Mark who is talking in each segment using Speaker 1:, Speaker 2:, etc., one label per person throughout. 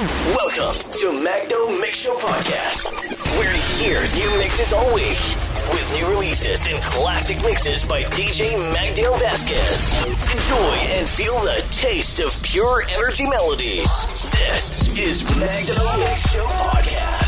Speaker 1: Welcome to Magno Mix Show Podcast. We're here new mixes all week with new releases and classic mixes by DJ Magdale Vasquez. Enjoy and feel the taste of pure energy melodies. This is Magno Mix Show Podcast.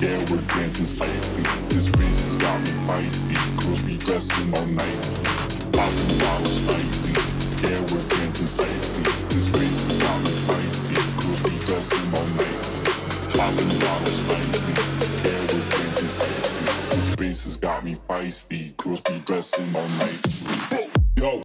Speaker 2: Air we're dancing slightly. This bass has got me feisty. Girls be dressing all nicely. the bottles nightly. Air we're dancing slightly. This bass has got me feisty. Girls be dressing all nicely. the bottles nightly. Air we're dancing slightly. This bass has got me feisty. Girls be dressing all nicely. Yo.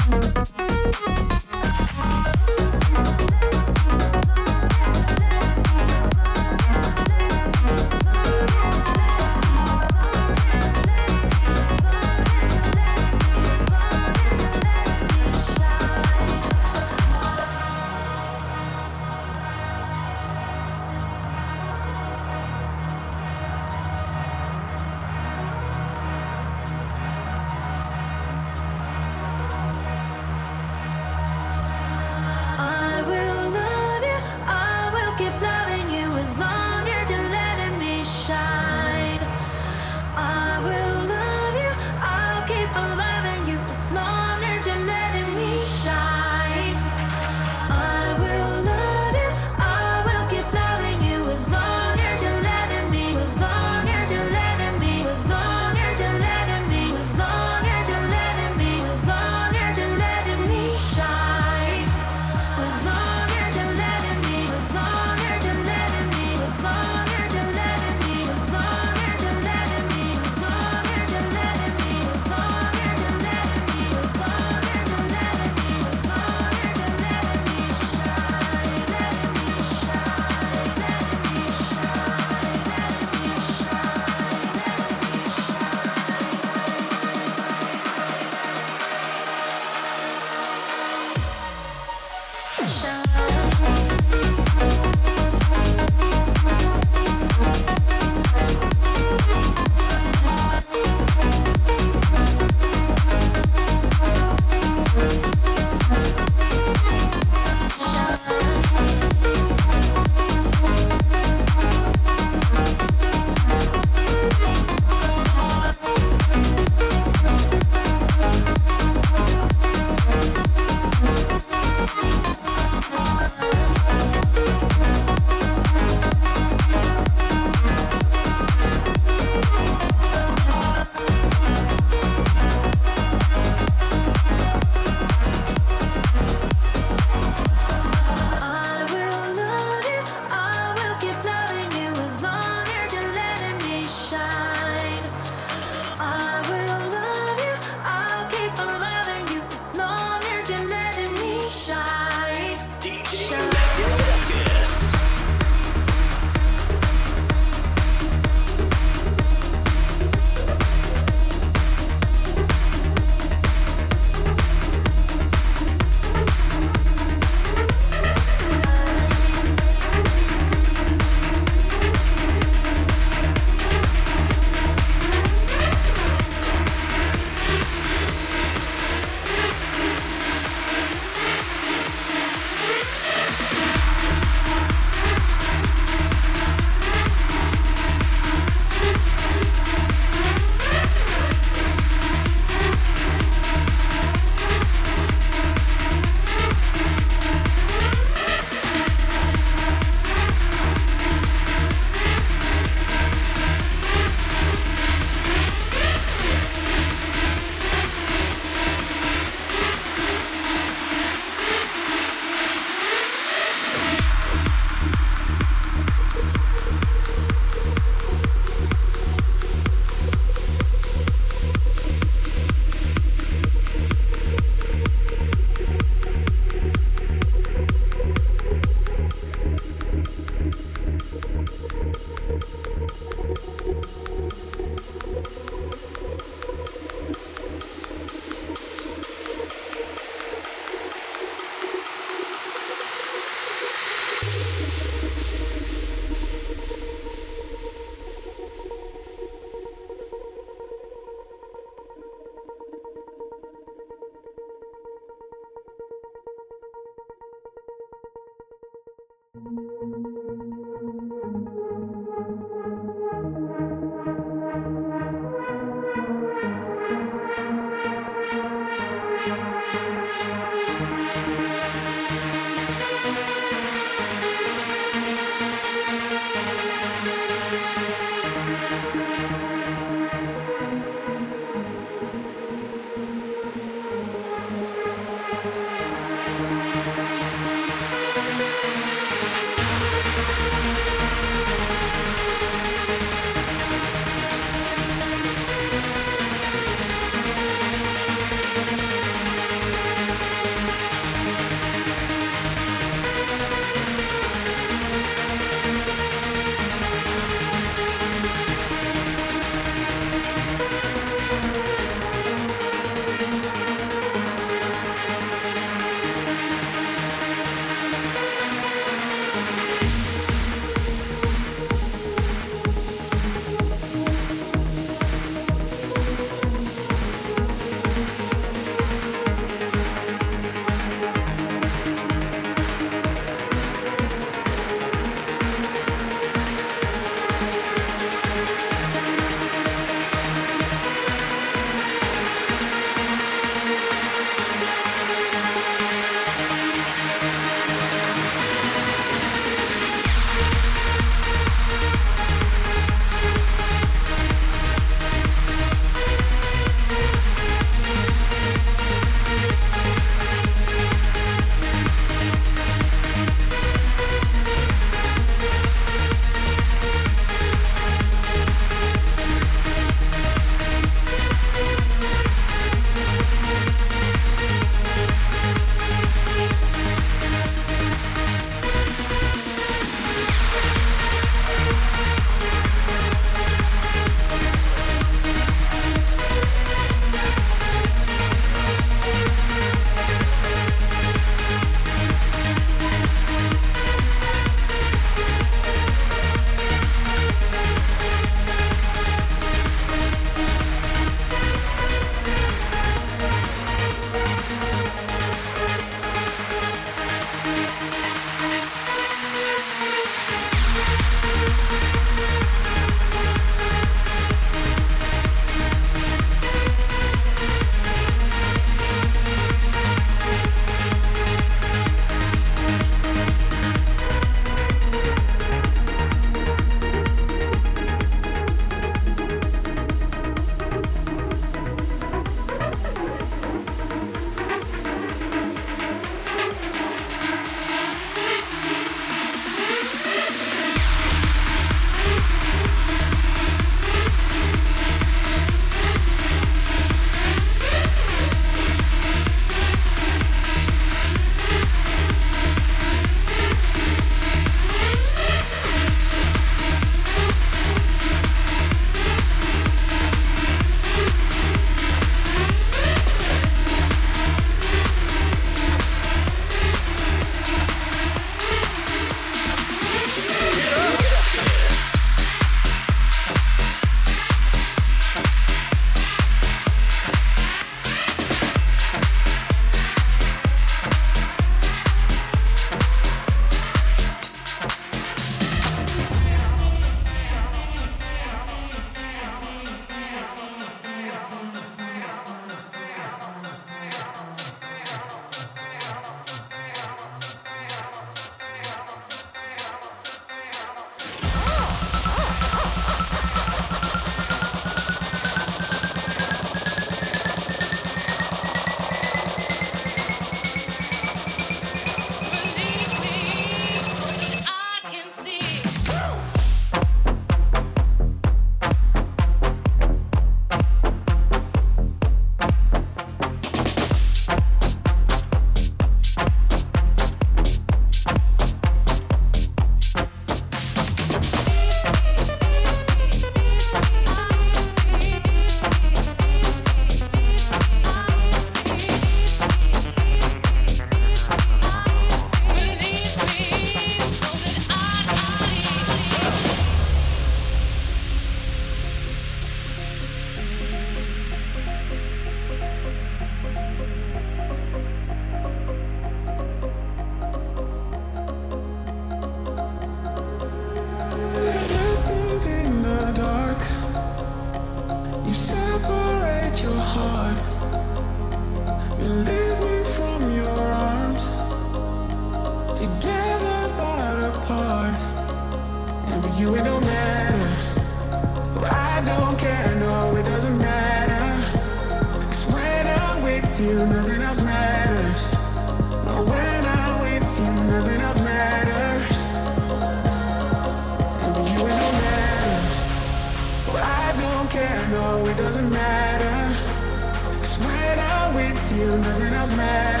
Speaker 3: Nothing else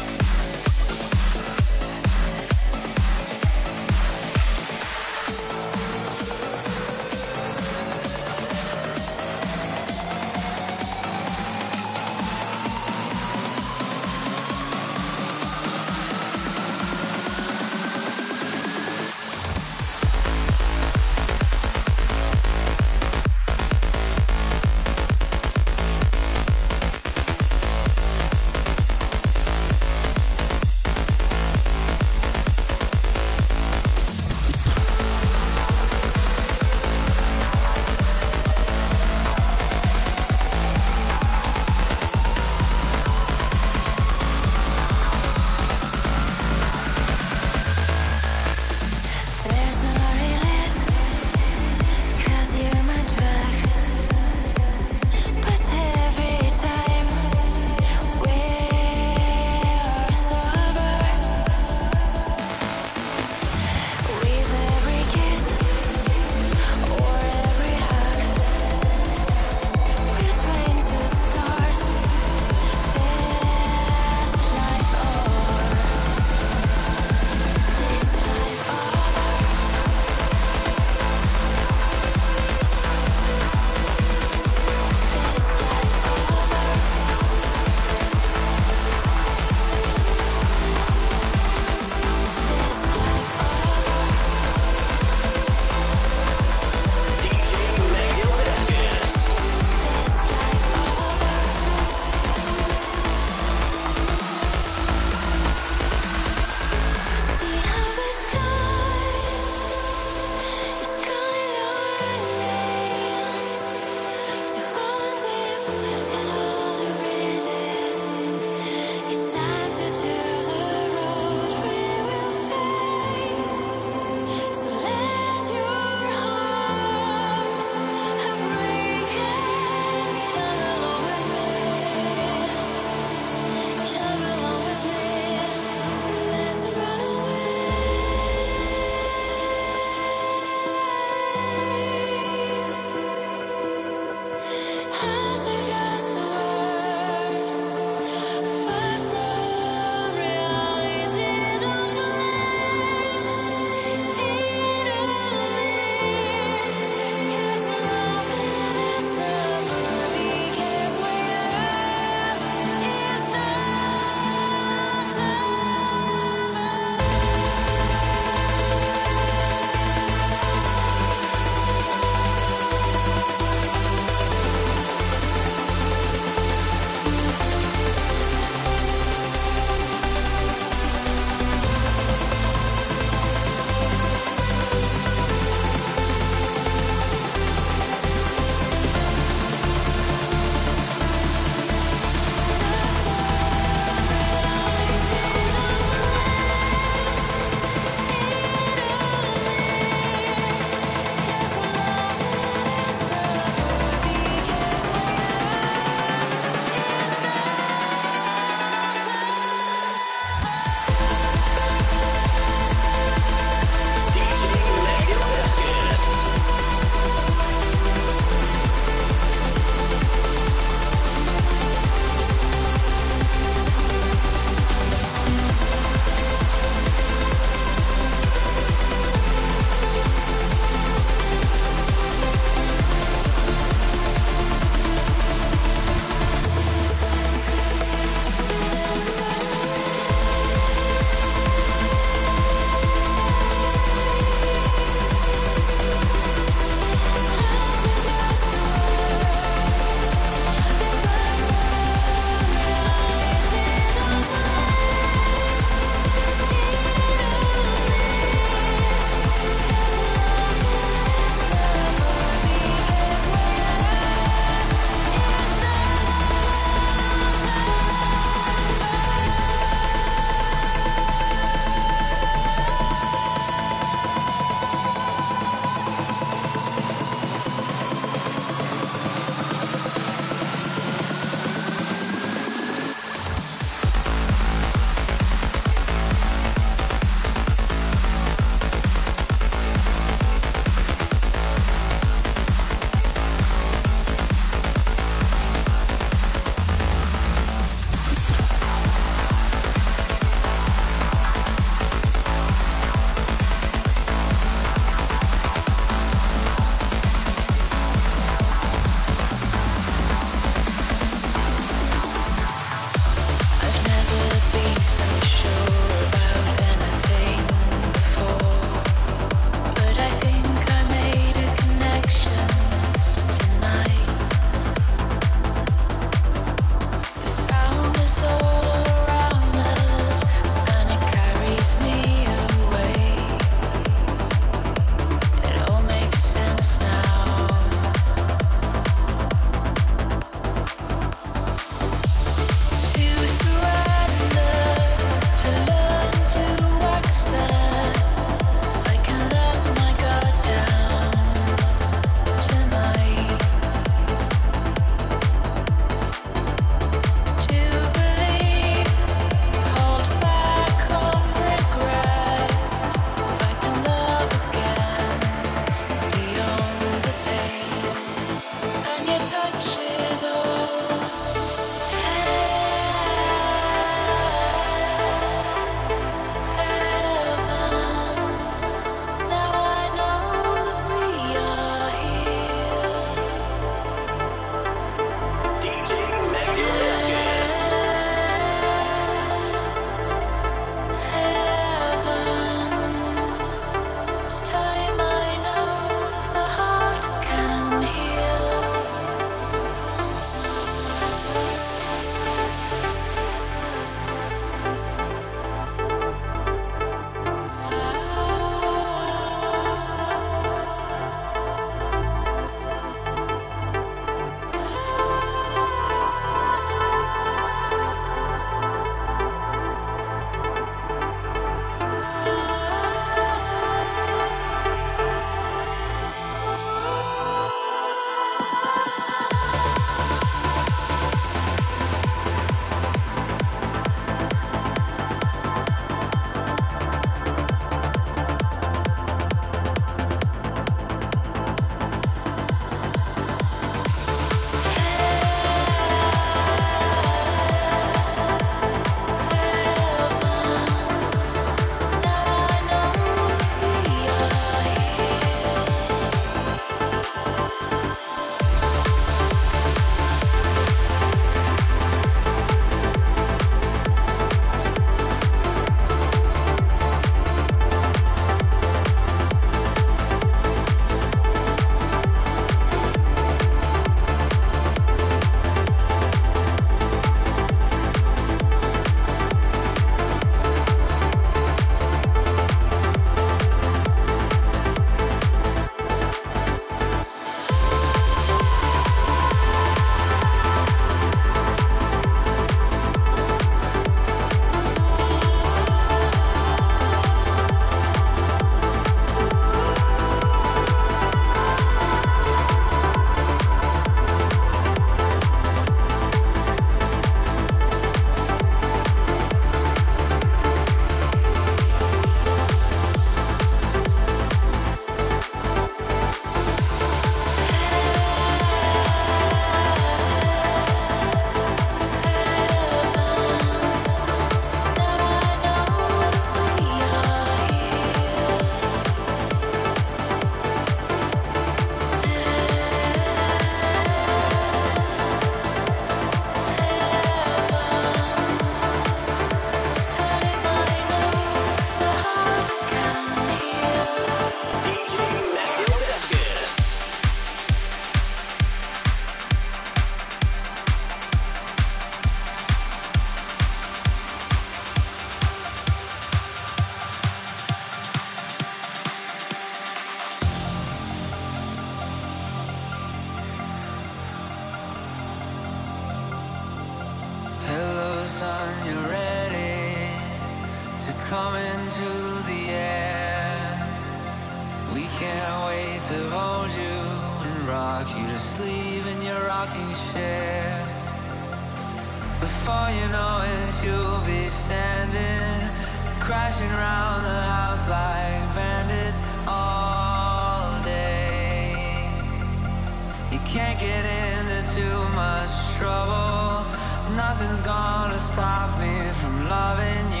Speaker 4: nothing's gonna stop me from loving you.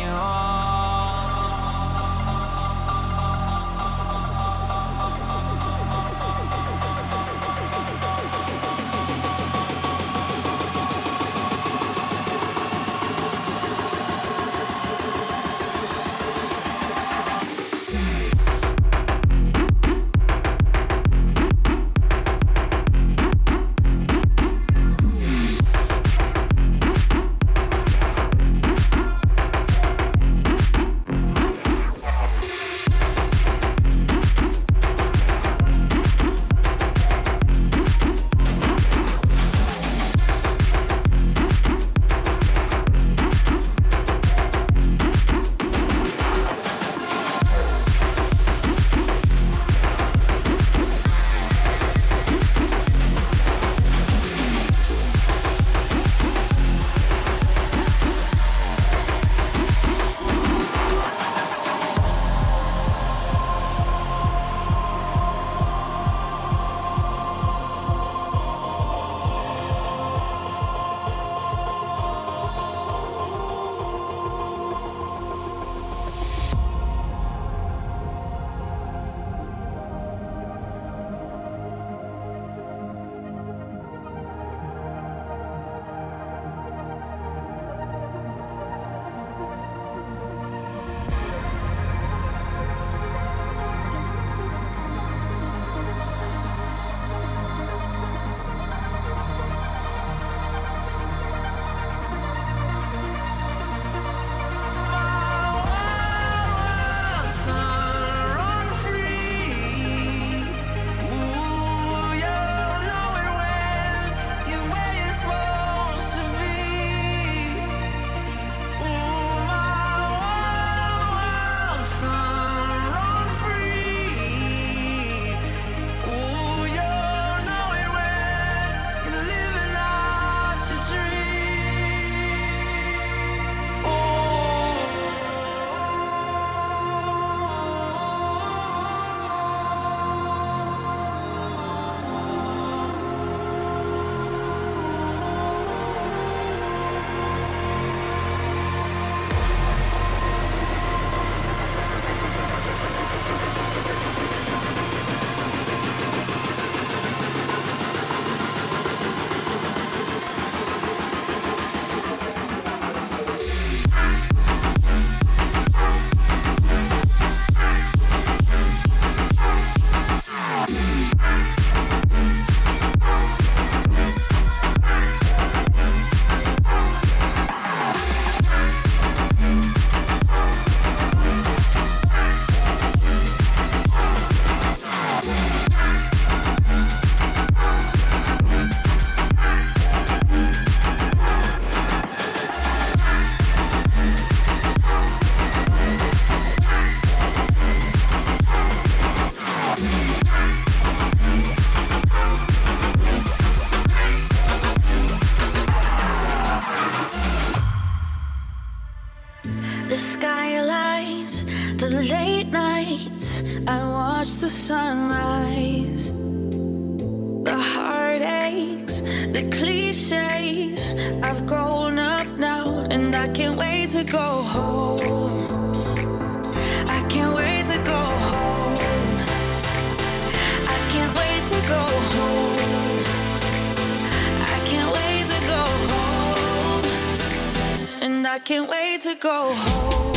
Speaker 5: can't wait to go home.